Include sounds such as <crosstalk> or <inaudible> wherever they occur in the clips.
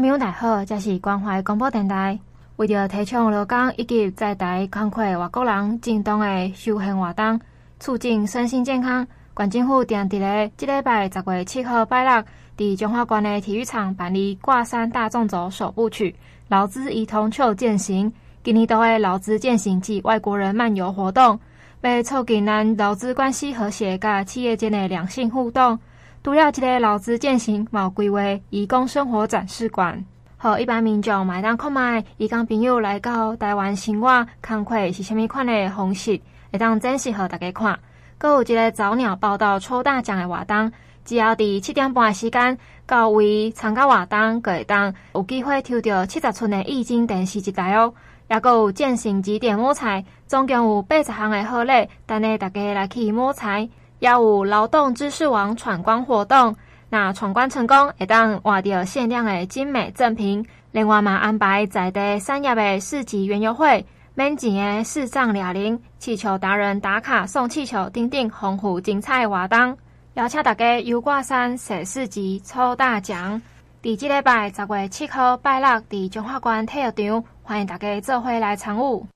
听众大好，这是关怀广播电台。为了提倡劳工以及在台工课外国人正当的休闲活动，促进身心健康，县政府定伫咧即礼拜十月七号拜六，伫中华馆的体育场办理挂山大纵走首部曲劳资一同秋践行，今年度的劳资践行及外国人漫游活动，为促进咱劳资关系和谐，甲企业间的良性互动。除了这个劳资践行，毛规划义工生活展示馆，和一般民众买单看卖，移工朋友来到台湾生活工课是虾米款的方式，会当展示给大家看。阁有一个早鸟报到抽大奖的活动，只要伫七点半的时间到位参加活动，阁会当有机会抽到七十寸的液晶电视一台哦。也阁有践行集点摸彩，总共有八十项的好礼，等下大家来去摸彩。也有劳动知识网闯关活动，那闯关成功会当获得限量的精美赠品。另外嘛，安排在地三亚的市集园游会、免钱的视障哑铃、气球达人打卡送气球，等等丰富精彩活动，邀请大家游挂山、踅市集、抽大奖。第即礼拜十月七号拜六，伫中华馆体育场，欢迎大家做伙来参与。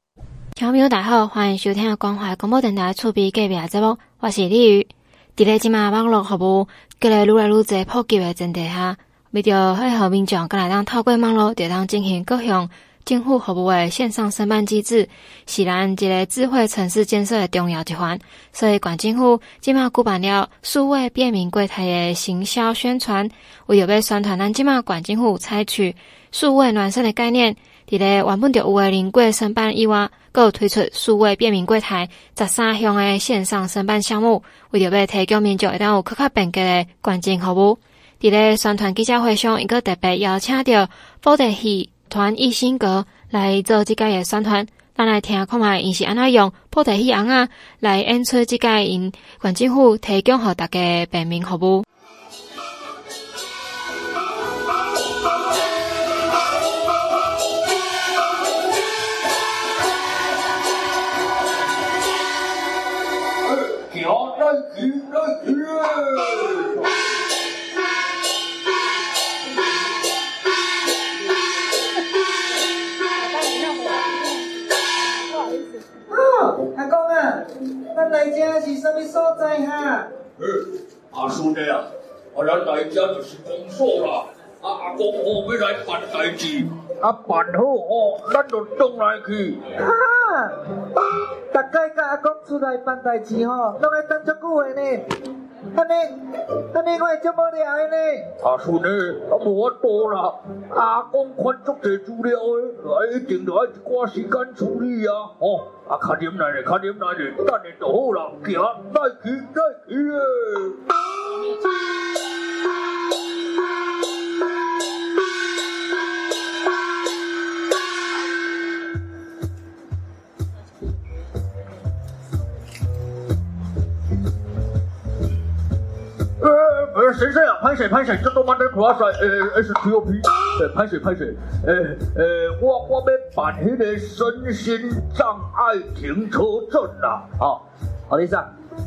听众大家好，欢迎收听关怀广播电台厝边隔壁节目，我是李宇。伫咧即马网络服务，佮咧愈来愈侪普及的前提下，为着配合民众，佮来当透过网络，就当进行各项政府服务的线上申办机制，是咱一个智慧城市建设的重要一环。所以，县政府即马举办了数位便民柜台的行销宣传，为着要宣传咱即马县政府采取数位暖身的概念。伫咧原本就有诶临柜申办以外，有推出数位便民柜台十三项诶线上申办项目，为着要提供民众会当有更加便捷诶关键服务。伫咧宣传记者会上，伊阁特别邀请到布袋戏团艺兴阁来做即个诶宣传，咱来听看觅伊是安怎用布袋戏红啊来演出即个因县政府提供互大家便民服务。来家是什么所在哈？嗯，阿叔这样，我来来家就是公所啦。啊阿公哦，要来办代志，阿办好哦，咱就转来去。哈，大概甲阿公出来办代志吼，拢要等足久的呢。安尼，安尼我会这么聊的呢？阿叔呢，啊无法度啦。阿公看足侪资料的，啊一定要一寡时间处理啊。哦，啊卡点来咧，卡点来咧，等你就好啦。行，来去，来去诶。呃，先生啊，歹势歹势，这都蛮得苦啊，呃，STOP，呃，歹势歹势，呃呃，我我要办迄个身心障碍停车证啦，哦，何医生，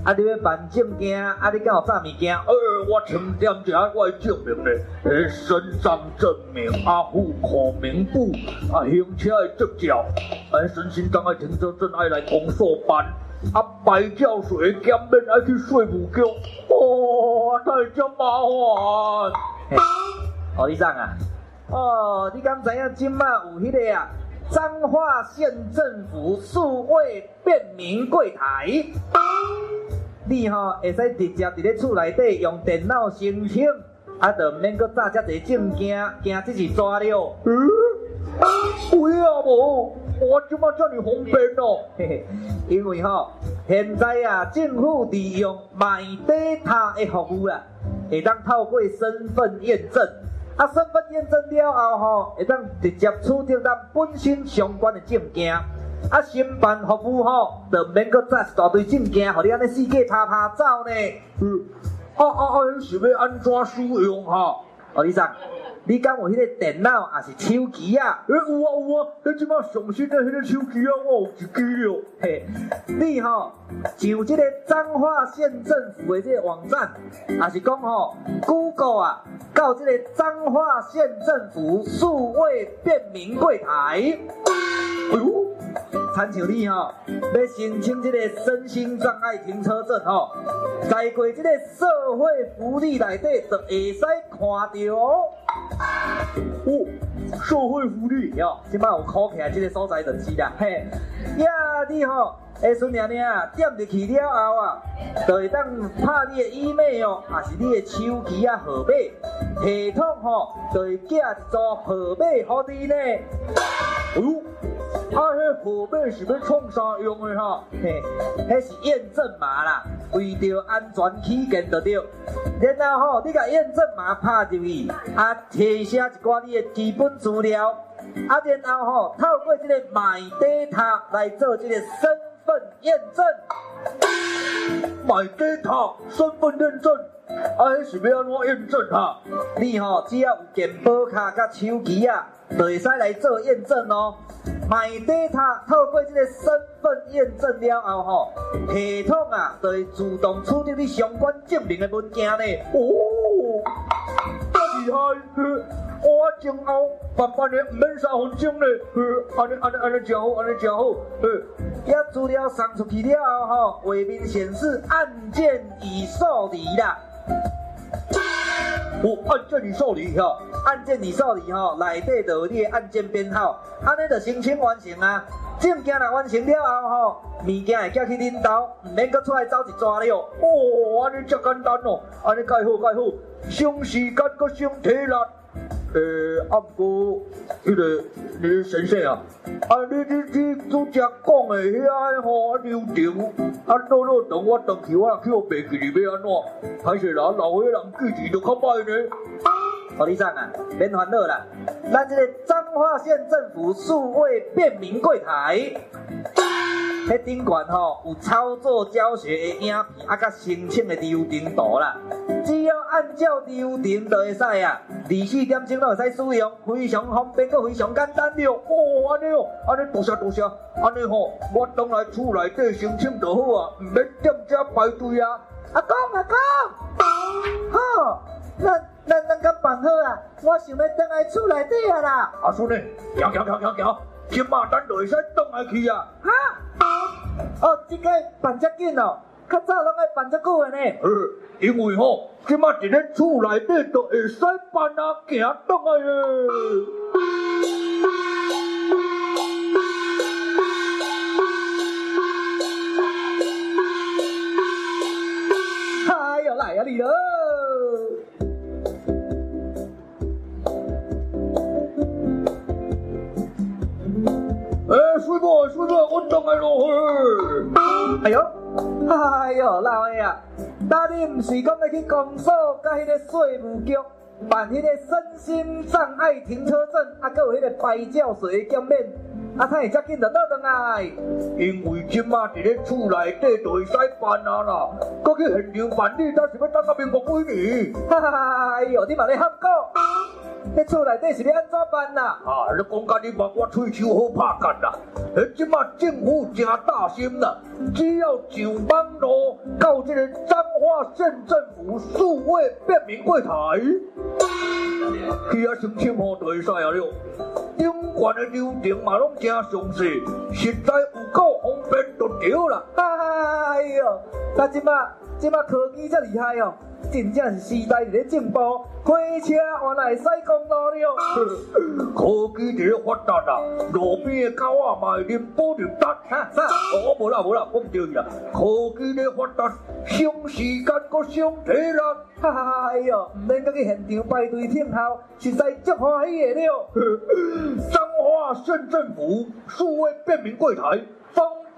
啊，你要办证件，啊，你敢有啥物件？呃，我清点一下我的证明咧，呃，身障证明，啊，户口名簿，啊，行车的执照，呃，身心障碍停车证爱来公所办。啊，白叫水减免爱去睡午觉，哦，太这麻烦。何医生啊，哦，你敢知影今麦有迄个啊，彰化县政府数位便民柜台，你吼会使直接伫咧厝内底用电脑申请，啊，就免搁带遮侪证件，惊这是抓了。嗯，有影无？我怎么这么方便哦？嘿嘿，因为吼、哦，现在啊，政府利用 MyData 的服务啦，会当透过身份验证，啊，身份验证了后吼，会当直接取得咱本身相关的证件，啊，新办服务吼，就免搁再一大堆证件，互你安尼四界拍拍走呢。嗯，啊啊啊，是要安怎使用哈？哦，李生。你敢有迄个电脑，还是手机啊？诶、有啊有啊，你即摆上新的迄个手机啊，我有一支哦。嘿，你吼、哦、上这个彰化县政府的即个网站，还是讲吼 Google 啊，到即个彰化县政府数位便民柜台。哎呦，参像你、哦，要申请这个身心障碍停车证哦，在过这个社会福利内底就会使看到哦。哦，社会福利哦，即摆有考起来这个所在就是啦。嘿，呀，你吼，会顺领领啊，点入去了后啊，就会当拍你的 email 哦，还是你的手机啊号码，系统吼就会寄一组号码给你呢。哎呦！啊，迄号码是要创啥用的哈？嘿，迄是验证码啦，为着安全起见就对。然后吼，你甲验证码拍入去，啊，填写一寡你的基本资料，啊，然后吼，透过这个 My Data 来做这个身份验证。My Data 身份验证，啊，迄是要安怎验证哈？你吼只要有健保卡甲手机啊，就会使来做验证哦。My Data 透过这个身份验证了后，吼，系统啊就会自动处理你相关证明的文件呢。哦，真厉害！我今后办办的唔免三分钟呢。安尼安尼安尼真好，安尼真好。一资料送出去了后，吼，画面显示案件已受理啦。我、哦、案件已受理哈，案件已受理哈，内底就有你的案件编号，安尼就申请完成啊。证件若完成了后吼，物件会寄去恁兜，唔免搁出来走一转了。哦，安尼真简单哦，安尼介好介好，省时间搁省体力。诶、欸，啊不过，迄、个你先生啊，啊你你你拄则讲的遐个吼流程，啊老老等我等去，我去我袂记哩要安怎？还是啦，老岁人记住就较歹呢。何理长啊，免烦恼啦，咱这个彰化县政府数位便民柜台。迄顶悬吼有操作教学的影片，啊，甲申请的流程图啦。只要按照流程就会使啊，二四点钟都会使使用，非常方便，阁非常简单了。哦，安尼哦，安尼多谢多谢，安尼吼，我当来厝内底申请就好啊，唔免踮遮排队啊。阿公阿公，好，那那那个办好啊，我想要等来厝内底啊啦。阿叔呢，行行行行行，今嘛咱就会使转来去啊。哈？哦，这个办遮紧哦，较早拢爱办遮久的呢。呃，因为吼，今嘛伫咧厝内底就会使办啊，行转来诶。哎呦，来啊你了！哎，水母，水母，我转来咯。哎呦，哎呦，老爷啊，那你唔是讲要去公所，甲迄个税务局办迄个身心障碍停车证，啊，阁有迄个牌照税的减免，啊，才会遮紧就倒转来。因为今嘛伫咧厝内底就会使办啊啦，阁去现场办理，才是要等到民国几年。<laughs> 哎呦，你嘛咧喊讲。迄厝内底是要安怎办呐？啊，你讲甲你把我喙手好拍干啦！迄即马政府真大心啦，只要上网络到即个彰化县政府数位便民柜台，去遐申请吼就会使啊了。有关的流程嘛拢真详细，实在有够方便就对啦。哎呦，那即马即马科技真厉害哦！真正是时代在进步，开车原来会驶公路了。科技在发达啊，路边的狗啊嘛会啉保力达。哈啥？哦，无啦无啦，我唔对啦。科技在发达，省时间搁省体力。哈哈，哎呦，唔免搁去现场排队听候，实在足欢喜的了。彰化县政府数位便民柜台。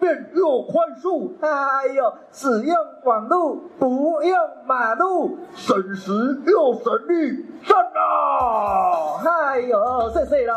便又快速，哎呦！只用网路不用马路，省时又省力，赞啊！哎呦，谢谢喽。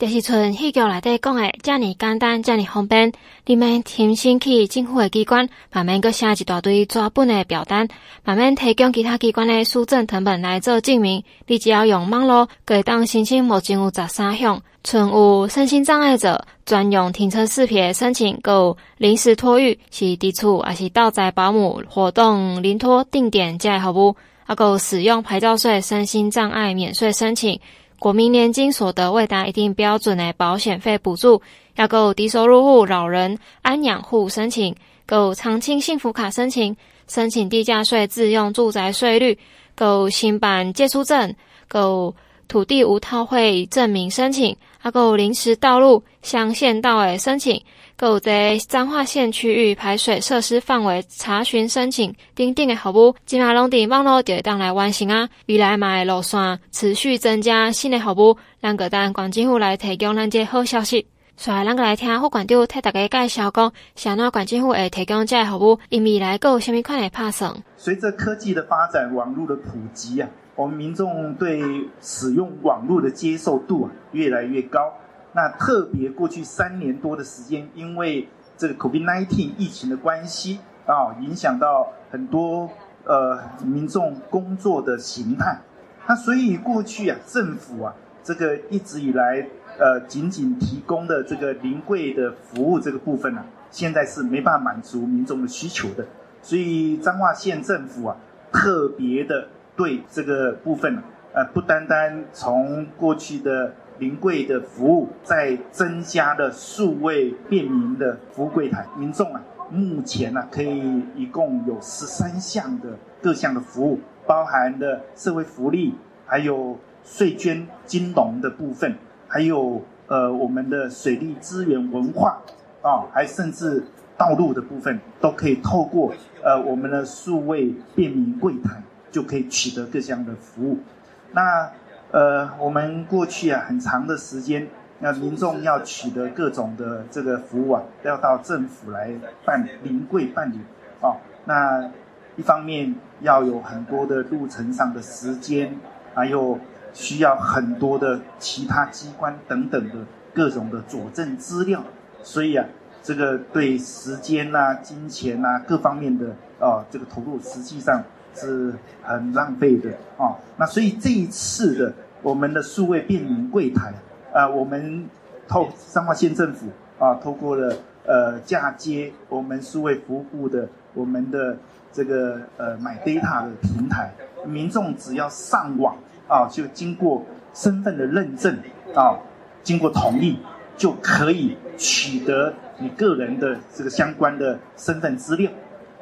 就是像戏剧内底讲的，遮尔简单，遮尔方便，你免亲身去政府的机关，慢慢搁写一大堆纸本的表单，慢慢提供其他机关的书证成本来做证明。你只要用网络，可以当申请目前有十三项，存有身心障碍者专用停车识别申请，搁有临时托育是伫厝还是到宅保姆活动临托定点这类服务，还有使用牌照税身心障碍免税申请。国民年金所得未达一定标准的保险费补助，要够低收入户老人安养户申请，够长青幸福卡申请，申请地价税自用住宅税率，够新版借书证，够土地无套会证明申请，还够临时道路乡县道的申请。有在彰化县区域排水设施范围查询申请，订定的服务，今马拢伫网络就会当来完成啊！未来嘛会路线持续增加新的服务，咱个等县政府来提供咱这好消息。所以，咱个来听副馆长替大家介绍讲，啥那县政府会提供这服务，因未来有虾米款的拍算？随着科技的发展，网络的普及啊，我们民众对使用网络的接受度啊越来越高。那特别过去三年多的时间，因为这个 COVID-19 疫情的关系啊，影响到很多呃民众工作的形态。那所以过去啊，政府啊，这个一直以来呃仅仅提供的这个临柜的服务这个部分呢、啊，现在是没办法满足民众的需求的。所以彰化县政府啊，特别的对这个部分、啊，呃，不单单从过去的临柜的服务，再增加了数位便民的服务柜台，民众啊，目前、啊、可以一共有十三项的各项的服务，包含的社会福利，还有税捐金融的部分，还有呃我们的水利资源文化啊，还甚至道路的部分，都可以透过呃我们的数位便民柜台就可以取得各项的服务，那。呃，我们过去啊，很长的时间，那民众要取得各种的这个服务啊，都要到政府来办临柜办理、哦。那一方面要有很多的路程上的时间，还有需要很多的其他机关等等的各种的佐证资料，所以啊，这个对时间呐、金钱呐、各方面的啊、这个投入实际上。是很浪费的啊、那所以这一次的我们的数位便民柜台啊，我们透彰化县政府啊，透过了呃嫁接我们数位服务的我们的这个呃买 data 的平台，民众只要上网啊，就经过身份的认证啊，经过同意就可以取得你个人的这个相关的身份资料，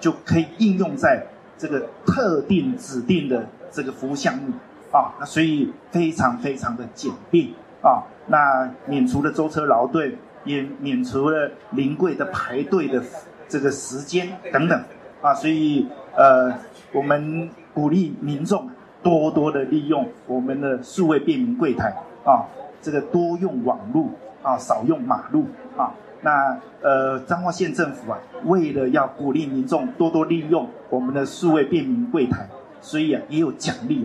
就可以应用在。这个特定指定的这个服务项目啊，那所以非常非常的简便啊，那免除了舟车劳顿，也免除了临柜的排队的这个时间等等啊，所以呃，我们鼓励民众多多的利用我们的数位便民柜台啊，这个多用网路啊，少用马路啊。那呃，彰化县政府啊，为了要鼓励民众多多利用我们的数位便民柜台，所以啊，也有奖励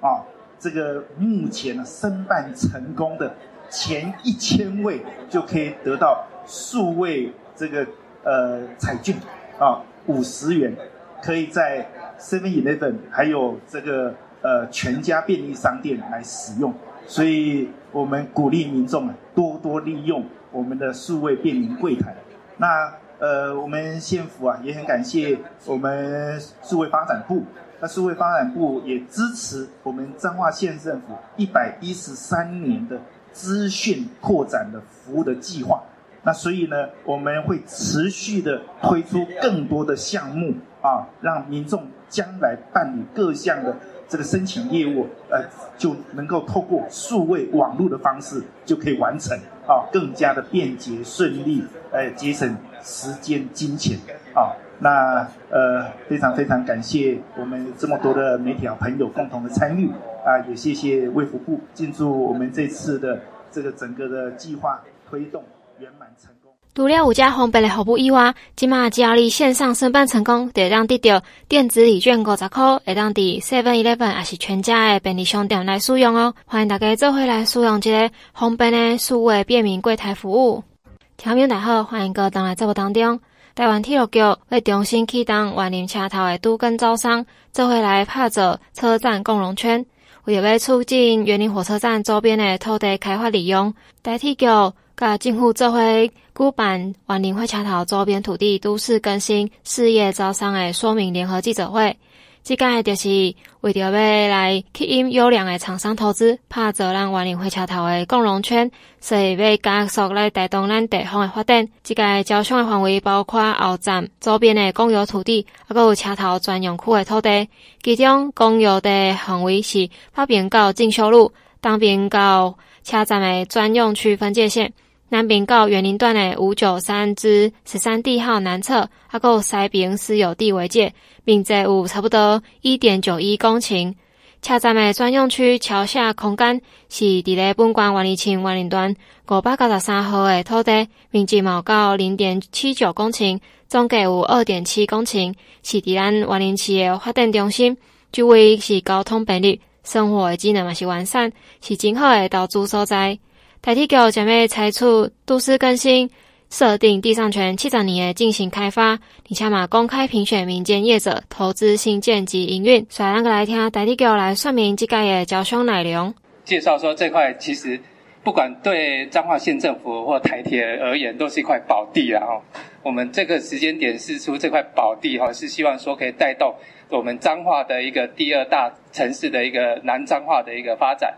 啊。啊，这个目前呢，申办成功的前一千位就可以得到数位这个呃彩券啊，五十元，可以在 Seven Eleven 还有这个呃全家便利商店来使用。所以我们鼓励民众啊，多多利用。我们的数位便民柜台，那呃，我们县府啊也很感谢我们数位发展部，那数位发展部也支持我们彰化县政府一百一十三年的资讯扩展的服务的计划，那所以呢，我们会持续的推出更多的项目啊，让民众将来办理各项的。这个申请业务，呃，就能够透过数位网络的方式就可以完成，啊，更加的便捷顺利，呃，节省时间金钱，啊，那呃，非常非常感谢我们这么多的媒体好朋友共同的参与，啊，也谢谢卫福部，进驻我们这次的这个整个的计划推动圆满成。除了有遮方便的服务以外，即马只要你线上申办成功，就会当得到电子礼券五十块，会当伫 Seven Eleven 也是全家的便利商店来使用哦。欢迎大家做伙来使用这个方便的数位便民柜台服务。听众大家好，欢迎各位登来节目当中。台湾铁路局为重新启动园林车头的都更招商，做伙来拍造车站共融圈，为了要促进园林火车站周边的土地开发利用，台铁局甲政府做伙举办万林火车头周边土地都市更新事业招商的说明联合记者会。即个就是为着要来吸引优良的厂商投资，拍造咱万林火车头的共融圈，所以要加速来带动咱地方的发展。即个招商的范围包括后站周边的公有土地，还有车头专用区。的土地。其中公有的范围是北边到进修路，东边到车站的专用区分界线。南边到园林段的五九三至十三地号南侧，还有西平私有地为界，并且有差不多一点九一公顷。车站的专用区桥下空间是伫咧本县员林青员林段五百九十三号的土地，面积毛高零点七九公顷，总计有二点七公顷，是伫咱员林市的发展中心，周围是交通便利，生活的机能也是完善，是真好的投资所在。台铁局将要采取都市更新，设定地上权七十年的进行开发，而且嘛公开评选民间业者投资兴建及营运。所以，咱个来听台铁局来说明这个的招商内容。介绍说，这块其实不管对彰化县政府或台铁而言，都是一块宝地啦。哈，我们这个时间点释出这块宝地，哈，是希望说可以带动我们彰化的一个第二大城市的一个南彰化的一个发展。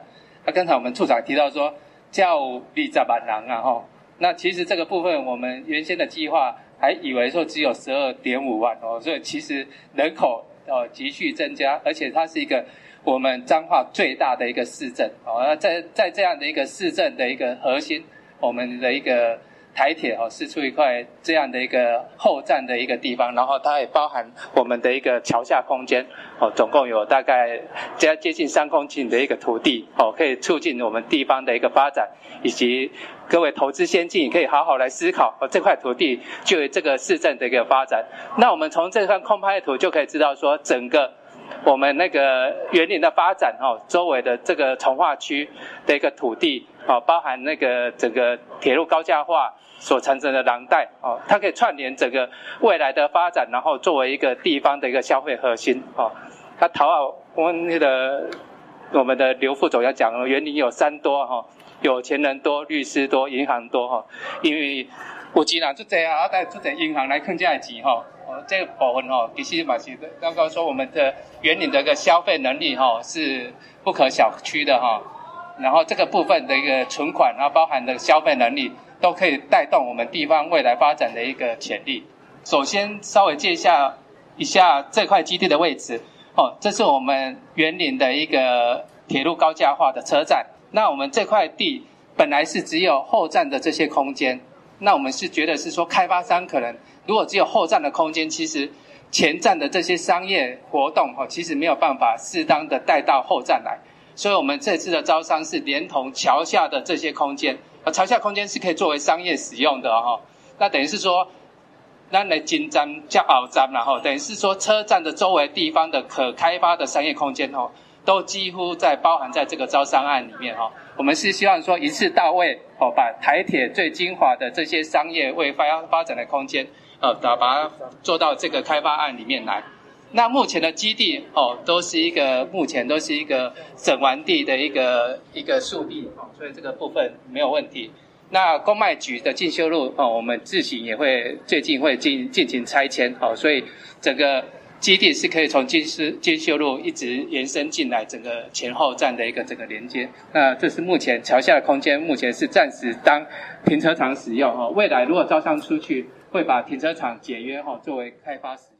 那刚才我们处长提到说。叫二十万人啊，吼，那其实这个部分，我们原先的计划还以为说只有十二点五万哦，所以其实人口呃急剧增加，而且它是一个我们彰化最大的一个市镇哦，那在在这样的一个市镇的一个核心，我们的一个。台铁哦，释出一块这样的一个后站的一个地方，然后它也包含我们的一个桥下空间哦，总共有大概接接近三公顷的一个土地哦，可以促进我们地方的一个发展，以及各位投资先进可以好好来思考哦，这块土地就有这个市政的一个发展。那我们从这张空拍图就可以知道说，整个我们那个园林的发展哦，周围的这个从化区的一个土地哦，包含那个整个铁路高架化。所产生的廊带哦，它可以串联整个未来的发展，然后作为一个地方的一个消费核心哦。它讨好我们那个我们的刘副总要讲了，员林有三多哈，有钱人多，律师多，银行多哈。因为有钱人就这样啊，带这点银行来坑这样钱哈。哦，这个部分哈，其实嘛是刚刚说我们的员林的一个消费能力哈是不可小觑的哈。然后这个部分的一个存款，然后包含的消费能力。都可以带动我们地方未来发展的一个潜力。首先，稍微介绍一下这块基地的位置。哦，这是我们员林的一个铁路高架化的车站。那我们这块地本来是只有后站的这些空间。那我们是觉得是说，开发商可能如果只有后站的空间，其实前站的这些商业活动，哦，其实没有办法适当的带到后站来。所以我们这次的招商是连同桥下的这些空间。啊，桥下空间是可以作为商业使用的哈，那等于是说，那来进站叫后站然后，等于是说车站的周围地方的可开发的商业空间哦，都几乎在包含在这个招商案里面哈。我们是希望说一次到位哦，把台铁最精华的这些商业未发发展的空间，呃，把它做到这个开发案里面来。那目前的基地哦，都是一个目前都是一个整完地的一个一个树地哦，所以这个部分没有问题。那公卖局的进修路哦，我们自行也会最近会进进行拆迁哦，所以整个基地是可以从进修进修路一直延伸进来，整个前后站的一个整个连接。那这是目前桥下的空间，目前是暂时当停车场使用哦，未来如果招商出去，会把停车场解约哦，作为开发使。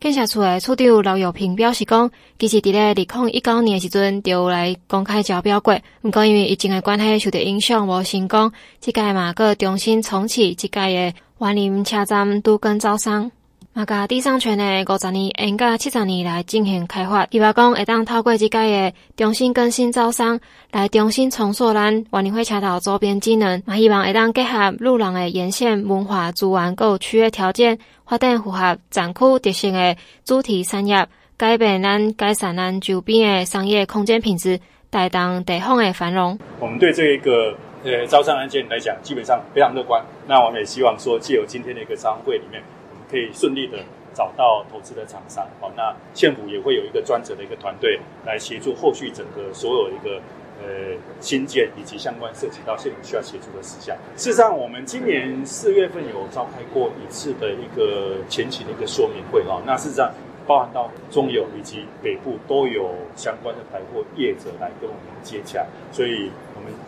建设处的处长刘友平表示讲，其实伫咧二零一九年的时阵就来公开招标过，毋过因为疫情的关系受到影响无成功。即届嘛，搁重新重启即届的园林车站都更招商。嘛甲地上权的五十年延到七十年来进行开发，希望讲会当透过这届的重新更新招商，来重新重塑咱万里汇车道周边机能，嘛希望会当结合路人的沿线文化资源，各区域条件，发展符合展区特性的主题产业，改变咱改善咱周边的商业空间品质，带动地方的繁荣。我们对这一个呃招商案件来讲，基本上非常乐观。那我们也希望说，借由今天的一个商会里面。可以顺利的找到投资的厂商，好，那县府也会有一个专责的一个团队来协助后续整个所有一个呃新建以及相关涉及到县府需要协助的事项。事实上，我们今年四月份有召开过一次的一个前期的一个说明会，哈，那事实上包含到中游以及北部都有相关的百货业者来跟我们接洽，所以。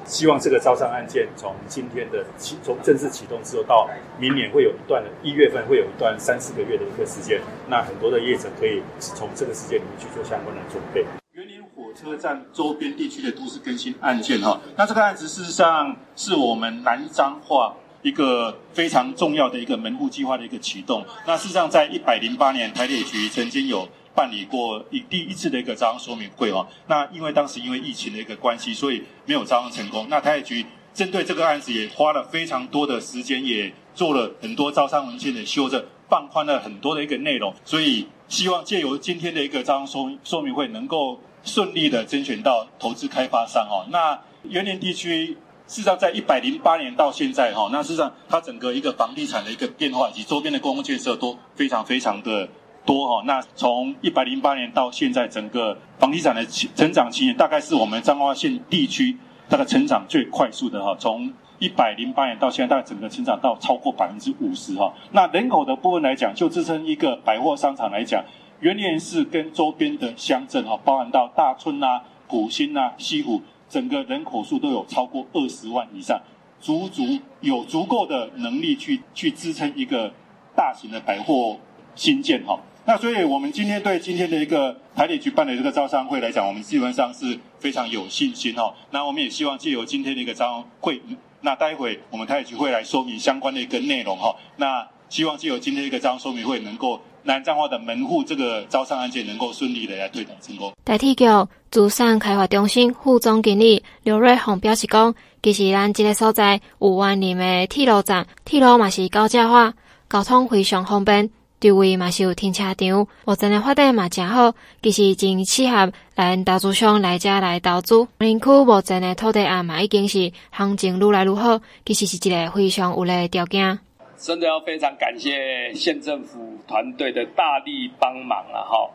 希望这个招商案件从今天的启从正式启动之后，到明年会有一段一月份会有一段三四个月的一个时间，那很多的业者可以从这个时间里面去做相关的准备。员林火车站周边地区的都市更新案件哈，那这个案子事实上是我们南彰化一个非常重要的一个门户计划的一个启动。那事实上在一百零八年台铁局曾经有。办理过一第一次的一个招商说明会哦，那因为当时因为疫情的一个关系，所以没有招商成功。那台海局针对这个案子也花了非常多的时间，也做了很多招商文件的修正，放宽了很多的一个内容。所以希望借由今天的一个招商说说明会，能够顺利的甄选到投资开发商哦。那员林地区事实上在一百零八年到现在哈，那事实上它整个一个房地产的一个变化以及周边的公共建设都非常非常的。多哈，那从一百零八年到现在，整个房地产的成长期，大概是我们彰化县地区大概成长最快速的哈。从一百零八年到现在，大概整个成长到超过百分之五十哈。那人口的部分来讲，就支撑一个百货商场来讲，员林市跟周边的乡镇哈，包含到大村啊、埔心啊、西湖，整个人口数都有超过二十万以上，足足有足够的能力去去支撑一个大型的百货新建哈。那所以，我们今天对今天的一个台铁局办的这个招商会来讲，我们基本上是非常有信心哦。那我们也希望借由今天的一个招商会，那待会我们台铁局会来说明相关的一个内容哈。那希望借由今天的一个招商说明会，能够南彰化的门户这个招商案件能够顺利的来推展成功。台铁局竹山开发中心副总经理刘瑞宏表示讲，其实咱这个所在有万人的铁路站，铁路嘛是高架化，交通非常方便。周围嘛是有停车场，目前的发展嘛真好，其实真适合来投资商来遮来投资。林区目前的土地啊嘛已经是行情愈来愈好，其实是一个非常有利的条件。真的要非常感谢县政府团队的大力帮忙啊！哈，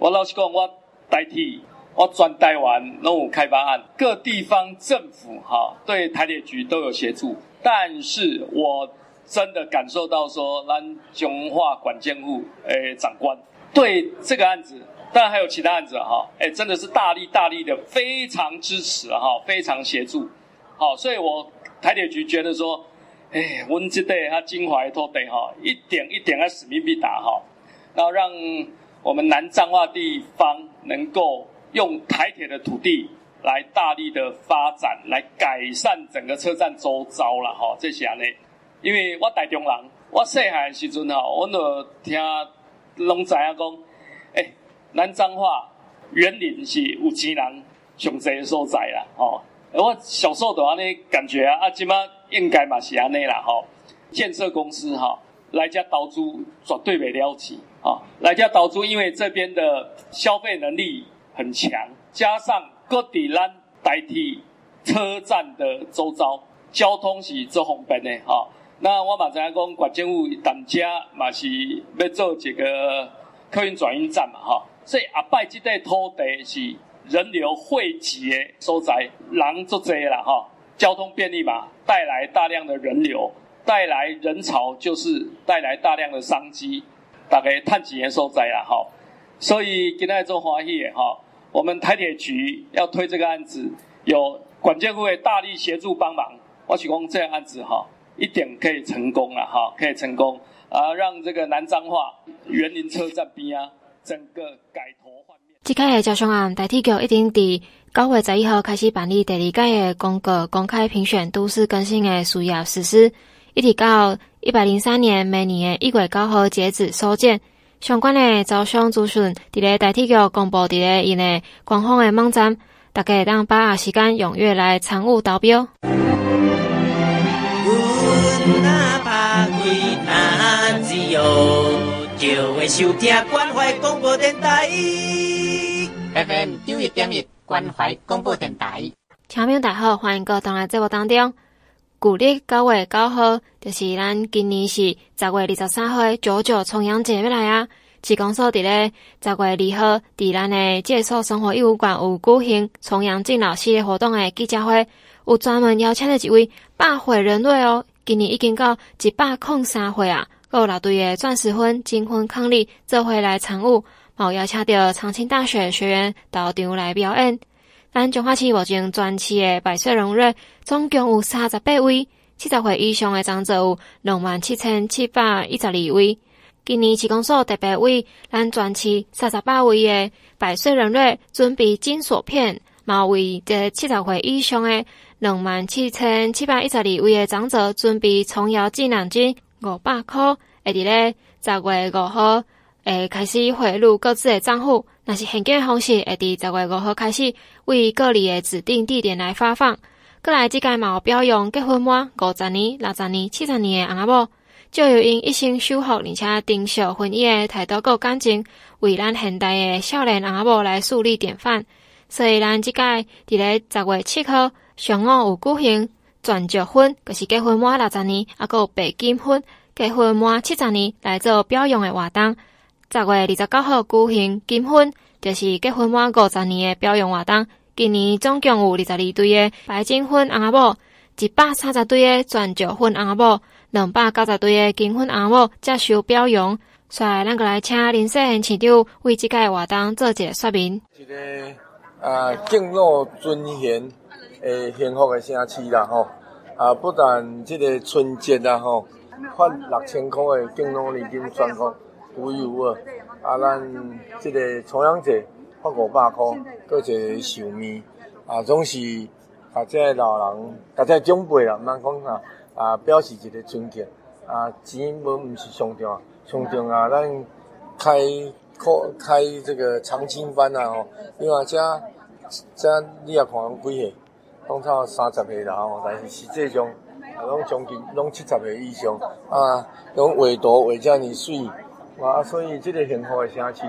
我老实讲，我代替我全台湾拢有开发案，各地方政府哈对台铁局都有协助，但是我。真的感受到说，咱彰化管建户诶长官对这个案子，当然还有其他案子哈，诶真的是大力大力的，非常支持哈，非常协助，好，所以我台铁局觉得说，诶温这地他精华土地哈，一点一点的使命必达哈，然后让我们南彰化地方能够用台铁的土地来大力的发展，来改善整个车站周遭了哈，这些呢。因为我台中人，我细汉的时阵吼，我就听拢知影讲，诶、南彰化园林是有钱人上济的所在啦，吼。我小时候都安尼感觉啊，啊，即马应该嘛是安尼啦，吼。建设公司哈来遮投资绝对袂了起，啊，来遮投资，因为这边的消费能力很强，加上各地咱代替车站的周遭交通是最方便的，哈。那我嘛知影讲，管政府当家嘛是要做一个客运转运站嘛，哈，所以阿拜这块土地是人流汇集的所在，人足多啦，哈，交通便利嘛，带来大量的人流，带来人潮，就是带来大量的商机，大概趁钱的所在啦，哈，所以今天做欢喜的哈，我们台铁局要推这个案子，有管政府的大力协助帮忙，我想讲这个案子哈。一点可以成功了哈，可以成功啊，让这个南彰化园林车站边啊，整个改头换面。即开的招商案，台铁局一定伫九月十一号开始办理第二届的公告公开评选都市更新的需要实施，一直到一百零三年每年的一月九号截止收件。相关的招商资讯，伫咧台铁局公布伫咧因的官方的网站，大家当把握时间踊跃来参与投标。FM 九一点一关怀广播电台，听众大好，欢迎各位同来节目当中。旧历九月九号，就是咱今年是十月二十三号九九重阳节要来啊！是讲说伫咧十月二号，伫咱的介寿生活艺术馆有举行重阳敬老系列活动的记者会，有专门邀请了一位百岁人瑞哦。今年已经到一百零三岁啊，有六队的钻石婚、金婚伉俪做伙来参与，有邀请到长青大学学员到场来表演。咱彰化市目前全市的百岁人瑞，总共有三十八位，七十岁以上的长者有两万七千七百一十二位。今年市公所特别为咱全市三十八位的百岁人瑞准备金锁片，嘛为这七十岁以上的两万七千七百一十二位的长者准备重阳纪念金五百块，会伫咧十月五号诶开始汇入各自的账户。若是现金方式，会伫十月五号开始为各里的指定地点来发放。过来即届嘛有表扬结婚满五十年、六十年、七十年的翁仔某，就有因一生守护，而且珍惜婚姻的态度够感情，为咱现代的少年翁仔某来树立典范。所以咱即届伫咧十月七号上午有举行钻石婚，就是结婚满六十年，啊，阁有白金婚，结婚满七十年来做表扬的活动。十月二十九号举行金婚，就是结婚满五十年的表扬活动。今年总共有二十二对的白金婚翁仔某，一百三十对的钻石婚翁仔某，两百九十对的金婚翁仔某接受表扬。所以，咱个来请林世贤市长为即个活动做一个说明。啊，敬老尊贤诶，幸福诶城市啦吼！啊，不但即个春节啦吼，发六千块诶敬老年金专款。独一无二，啊，咱即个重阳节发五百块，搁一个寿面，啊，总是啊，即个老人，啊，即个长辈啦，蛮讲啊，啊，表示一个尊敬，啊，钱无毋是上重要，上重要啊，咱开课开这个长青班啊，吼，因为这这你也看几个，拢差三十岁啦，吼，但是实际上啊，拢将近拢七十岁以上，啊，拢画图画遮尔水。啊，所以这个幸福的城市，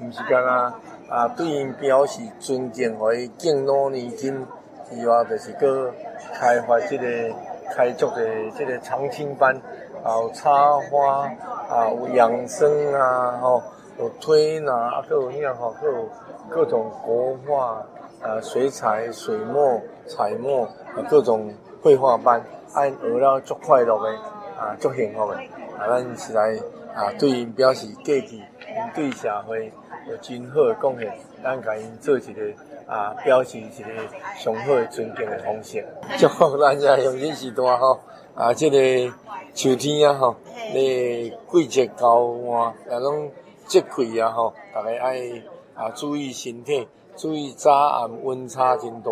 毋是干啊啊，对因表示尊敬，互伊敬老年金以外，就是搁开发这个开足的这个长青班，啊，插花啊，有养生啊，吼，有推拿，啊，搁有啥吼，搁有各种国画呃，水彩、水墨、彩墨，各种绘画班，按学了足快乐的啊，足幸福的啊，咱是来。啊，对因表示过激，因对社会有真好的贡献，咱甲因做一个啊，表示一个上好的尊敬的方式。祝福咱这乡亲时代吼，啊，这个秋天啊吼，咧季节交换，啊，拢节气啊吼，大家爱啊注意身体，注意早暗温差真大，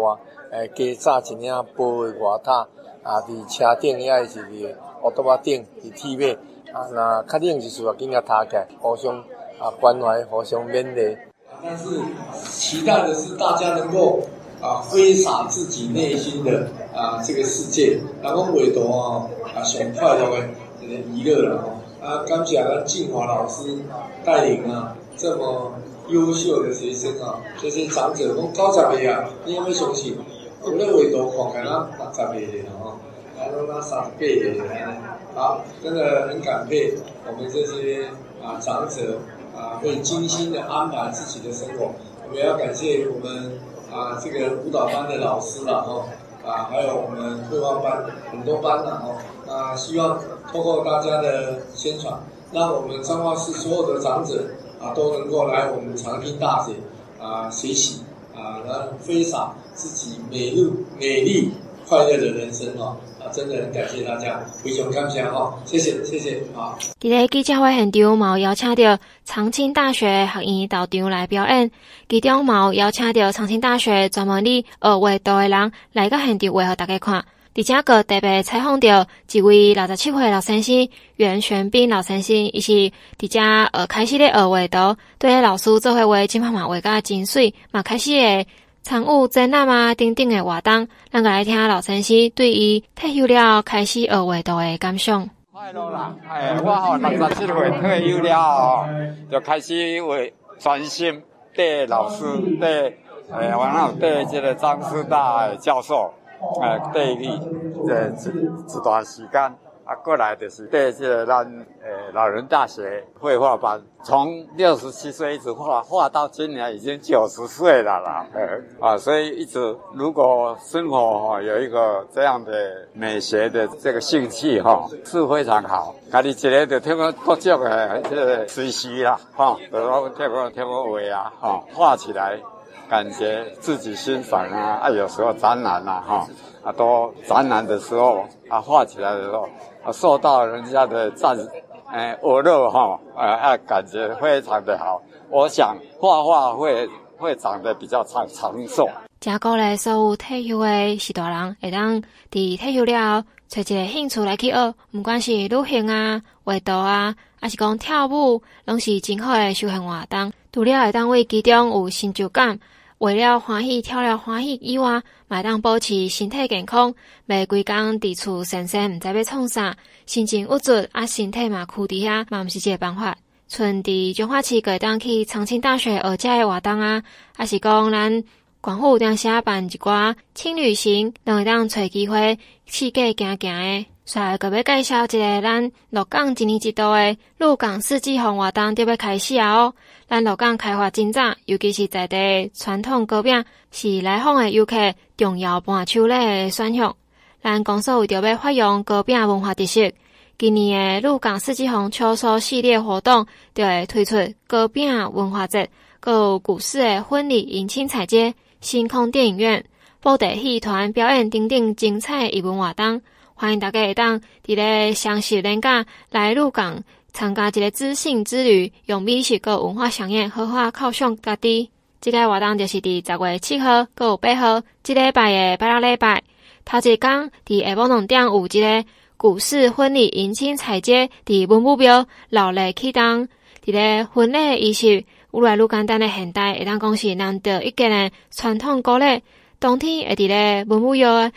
诶，加早一领薄的外套，啊，伫车顶也是伫乌托巴顶，伫铁马。啊，那确定就是说，跟人家他改，互相啊关怀，互相勉励。但是期待的是大家能够啊挥洒自己内心的啊这个世界，然后委托啊啊想快乐的娱乐了啊。感谢啊静华老师带领啊这么优秀的学生啊，这些长者都高长辈啊，你有没有相信？我们委托看看啊，八十岁的啊，还有那三十岁的。好，真的很感佩我们这些啊长者啊，会精心的安排自己的生活。我们要感谢我们啊这个舞蹈班的老师了哈啊，还有我们绘画班很多班了哈啊，希望通过大家的宣传，让我们彰化市所有的长者啊都能够来我们长青大学啊学习啊，然后挥洒自己美丽美丽快乐的人生哈。真的很感谢大家，非常感谢哈，谢谢谢谢啊！今日记者会现场毛邀请到长青大学学院导场来表演，其中毛邀请到长青大学专门哩学画图的人来到现场为互大家看。伫遮个特别采访到一位六十七岁老先生袁玄彬老先生，伊是伫遮呃开始咧学画图，对老师做伙画，真慢慢画甲真水，嘛开始诶参与展览啊等等诶活动。咱个来听老先生对伊退休了开始学画图诶感想。快乐啦！哎，我吼六十七岁退休了后，就开始为专心对老师对，哎，然后对这个张师大教授。啊，对你这这段时间啊，过来就是对这个咱诶老人大学绘画班，从六十七岁一直画画到今年已经九十岁了啦，啊，所以一直如果生活哈有一个这样的美学的这个兴趣哈是非常好。家，你这个就听我多讲诶，这个随时啦，哈，就我听我听我画啊，哈，画起来。感觉自己欣赏啊，啊，有时候展览啊，哈，啊，都展览的时候啊，画起来的时候啊，受到人家的赞，哎，我乐哈，啊，啊感觉非常的好。我想画画会会长得比较长长寿。加鼓励所有退休的许多人，会当伫退休了找一个兴趣来去学，不管是旅行啊、画图啊，还是讲跳舞，拢是真好的休闲活动。除了会当为其中有成就感。为了欢喜，跳了欢喜以外，买当保持身体健康，袂规工伫厝闲闲，毋知要创啥，心情郁卒，啊，身体嘛枯伫遐，嘛毋是一个办法。剩伫彰化市会当去长青大学学遮诶活动啊，还是讲咱广府定时办一寡轻旅行，都会当找机会四界行行诶。再个要介绍一个咱鹿港一年一度的鹿港四季红活动，就要开始啊！哦，咱鹿港开发真早，尤其是在地传统糕饼是来访的游客重要伴手礼的选项。咱公司为着要发扬糕饼文化特色，今年的鹿港四季红秋收系列活动就会推出糕饼文化节，有古式的婚礼迎亲彩街、星空电影院、布袋戏团表演等等精彩艺文活动。欢迎大家会当伫咧双十连假来鹿港参加一个知性之旅，用美食个文化饗宴，好好犒赏家己。这个活动就是伫十月七号到八号，即礼拜的拜六礼拜，头一天伫下晡两点有一个古式婚礼迎亲彩节，伫文武庙老丽启动。伫咧婚礼仪式愈来愈简单的现代，会当讲是难得一见的传统古礼。冬天会伫咧文武庙。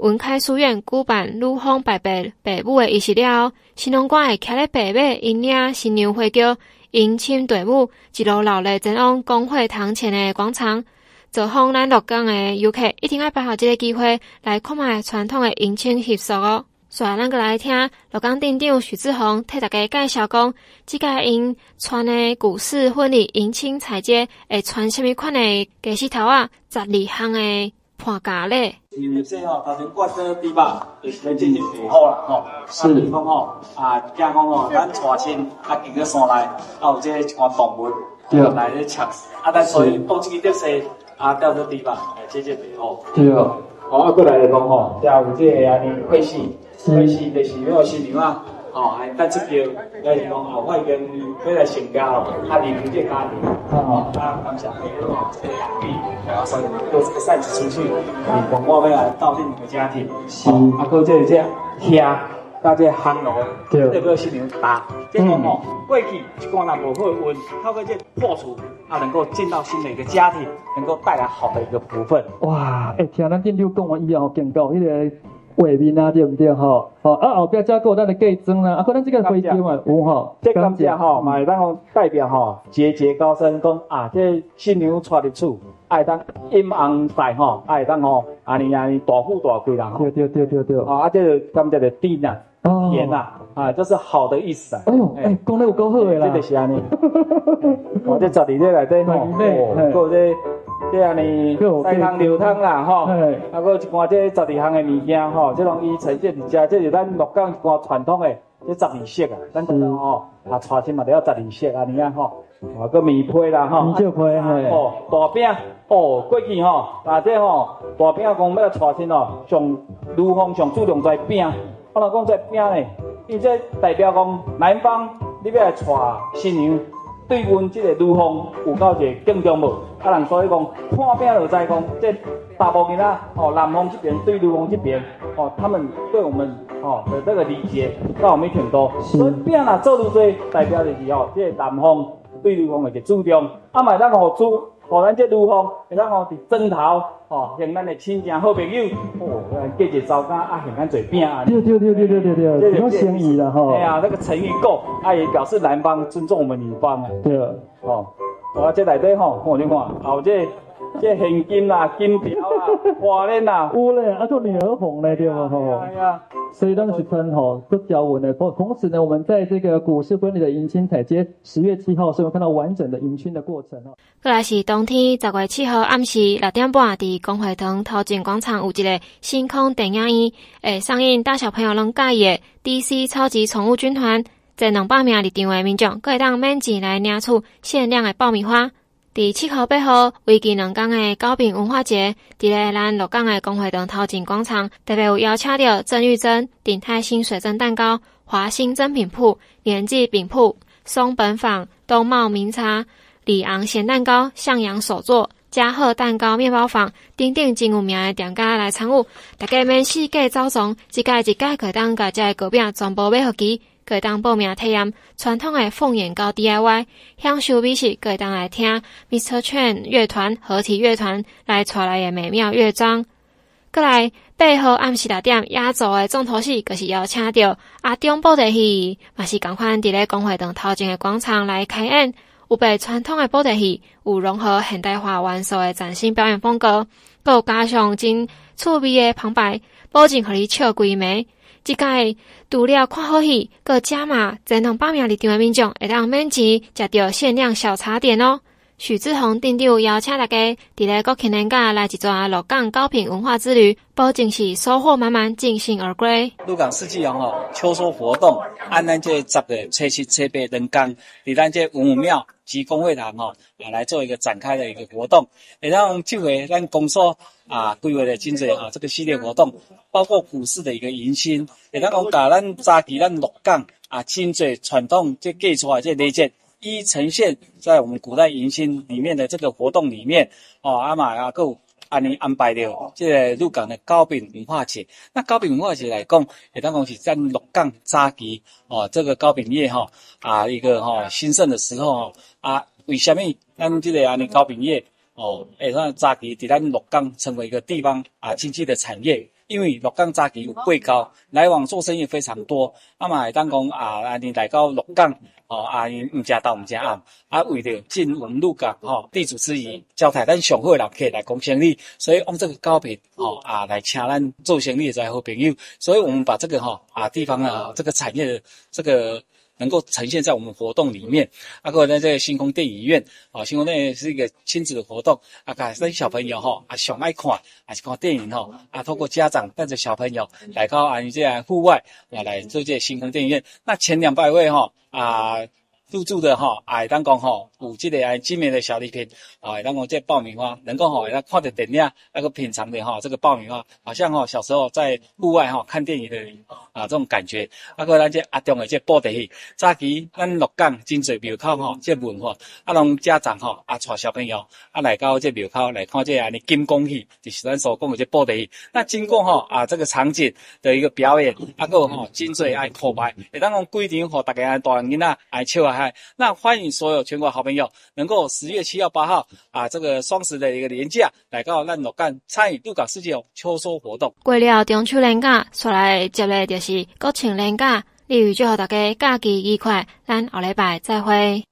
文开书院举办女方拜拜爸母的仪式了，新郎官会徛咧爸爸引领新娘回轿迎亲队伍，一路绕咧前往公会堂前的广场，走访咱鹿港的游客一定要把握这个机会来看卖传统的迎亲习俗哦。所以，咱个来听鹿港店长许志宏替大家介绍讲，这个因穿的古式婚礼迎亲彩街会穿什么款的鸡丝头啊，十二项的。看咖咧，因为这吼，头前挂这地方，就是进行备好啦，吼。是。啊，讲吼，啊，惊讲吼，咱带亲啊，经过山内，啊，有这一寡动物，对，来咧抢食，啊，咱所以当这个特色，啊，到这地方，来进行备好。对。好，啊，过来来讲吼，也有这个安尼会戏，会戏就是没有新娘啊。哦，还带出票，来是讲哦，我已经非常成家了，他离不开家庭，哦，他感谢你哦，这个养育，啊，所以做这个善事出去，你讲我要来照顾你的家庭，是，啊，哥这这兄，大家憨咯，对，这个新娘打，这个哦，过去一寡人无好运，透过这破除，啊，能够进到新的一个家庭，能够带来好的一个福分。哇，哎，听咱店长讲完以后，见到迄个。画面啊，对不对吼？好啊，后壁再过咱的嫁妆啦，啊，可能这个徽章啊，有吼，这感谢吼，嘛会当讲代表吼，节节高升，讲啊，这新娘娶入厝，爱当阴红带吼，爱当吼，安尼安尼大富大贵啦，对对对对对，啊，这个咱们叫做丁啊，甜啊，啊，这是好的意思啊。哎呦，哎，讲得有够好的啦，这就是安尼，我 <laughs> 这十二日来对吼，过这。这样呢，菜汤流汤啦，吼，啊，搁一寡这十二项的物件，吼，这拢伊呈现伫遮，这是咱鹿港一寡传统的这十二色啊，咱讲到吼，啊，娶亲嘛都要十二色啊，你啊，吼，啊，搁面皮啦，吼，米酒胚，哦，大饼，哦，过去吼，啊，这吼，大饼讲要来娶亲哦，上女方上注重在饼，我若讲在饼呢，伊这代表讲男方你要来娶新娘。对阮这个女方有够一个敬重无？啊，人所以讲看饼就知讲，这大部分仔，哦，男方这边对女方这边，哦，他们对我们哦的这个理解到我们挺多，所以变啦做愈多，代表就是哦，这个男方对女方的一个注重，啊，嘛当好处，互咱这女方会当吼伫枕头哦，像咱的亲情好朋友哦，过一早餐啊，像咱做饼啊，对对对对对对对，这个心意了吼。哎呀，那个诚意够，啊也表示男方尊重我们女方啊。对了，哦，我这内底吼，我你看，哦这。这现金啦、啊、金条啦、花链啦，有嘞，啊，做女儿红嘞，对吧？吼，哎呀，所以当时穿吼都交稳的。同同时呢，我们在这个古式婚礼的迎亲彩街，十月七号，是有看到完整的迎亲的过程哦。过来是冬天十月七号暗时六点半，伫公会堂头前广场有一个星空电影院，诶，上映大小朋友拢介意的 DC 超级宠物军团，在两百名入场的民众，可以当免钱来领取限量的爆米花。伫七号八号为期两天的糕饼文化节，伫咧咱鹿港的公会堂头前广场，特别有邀请到郑玉珍、鼎泰兴水蒸蛋糕、华兴珍品铺、年记饼铺、松本坊、东茂名茶、里昂咸蛋糕、向阳手作、嘉贺蛋糕面包坊等等真有名的店家来参与，大家免四界走总，一届一届可以当家这糕饼全部买回去。可以当报名体验传统的凤眼糕 DIY，享受美食，可以当来听 Mr. Chen 乐团合体乐团来带来的美妙乐章。过来八号暗时六点压轴的重头戏，就是要请到阿中布袋戏，嘛是赶快伫咧公会堂头前的广场来开演。有被传统的布袋戏，有融合现代化元素的崭新表演风格，佮加上真趣味的旁白，保证互你笑规暝。即届除了看好戏，搁加码前两百名入场的民众会当免钱食着限量小茶点哦。许志宏店长邀请大家伫咧国庆连假来一转鹿港糕饼文化之旅，保证是收获满满，尽兴而归。鹿港四季红哦，秋收活动，按咱这十个初七、初八两天，伫咱这文武庙及公会堂哦，来做一个展开的一个活动。会当这回咱公所啊规划的真济啊，这个系列活动包括古式的一个迎新，会当讲甲咱早期咱鹿港啊真济传统这记出来这礼节。一呈现在我们古代迎新里面的这个活动里面，哦，阿玛阿够安尼安排了这个鹿港的糕饼文化节。那糕饼文化节来讲，也当讲是在鹿港早期哦，这个糕饼业哈啊一个哈兴盛的时候啊，为什么咱这个安尼糕饼业哦，诶，咱早期在咱鹿港成为一个地方啊经济的产业。因为鹿港早期有贵高，来往做生意非常多。那么来当讲啊，啊你来到鹿港哦，啊你唔食到唔食暗，啊为了尽我们鹿港吼地主之谊，招待咱上好的人客来讲生意，所以用这个糕饼哦啊来请咱做生意的在好朋友，所以我们把这个哈啊地方啊这个产业的这个。能够呈现在我们活动里面，啊，各位在这个星空电影院，啊，星空电影院是一个亲子的活动，啊，给那小朋友哈，啊，想爱看，还是看电影哈，啊，透过家长带着小朋友来到啊，你这样户外，来来做这星空电影院，那前两百位哈，啊。入住的哈，哎，当讲哈，有这个哎精美的小礼品，啊，当讲这爆米花，能够哈，来看着电影，那个品尝的哈，这个爆米花，好像哈小时候在户外哈看电影的啊这种感觉。啊，个咱这阿中的这布袋戏，早期咱鹿港真济庙口吼，这文化，啊，让家长哈啊带小朋友啊来到这庙口来看这啊，你金光戏，就是咱所讲的这布袋戏。那经过哈啊这个场景的一个表演，啊个哈真济爱铺排，会当讲规定和大家大人囡仔爱笑啊嗨。那欢迎所有全国好朋友朋友能够十月七号八号啊，这个双十的一个连假来到咱鹿港参与鹿港世界秋收活动。过了中秋连假，出来接的就是国庆连假，例如祝福大家假期愉快，咱下礼拜再会。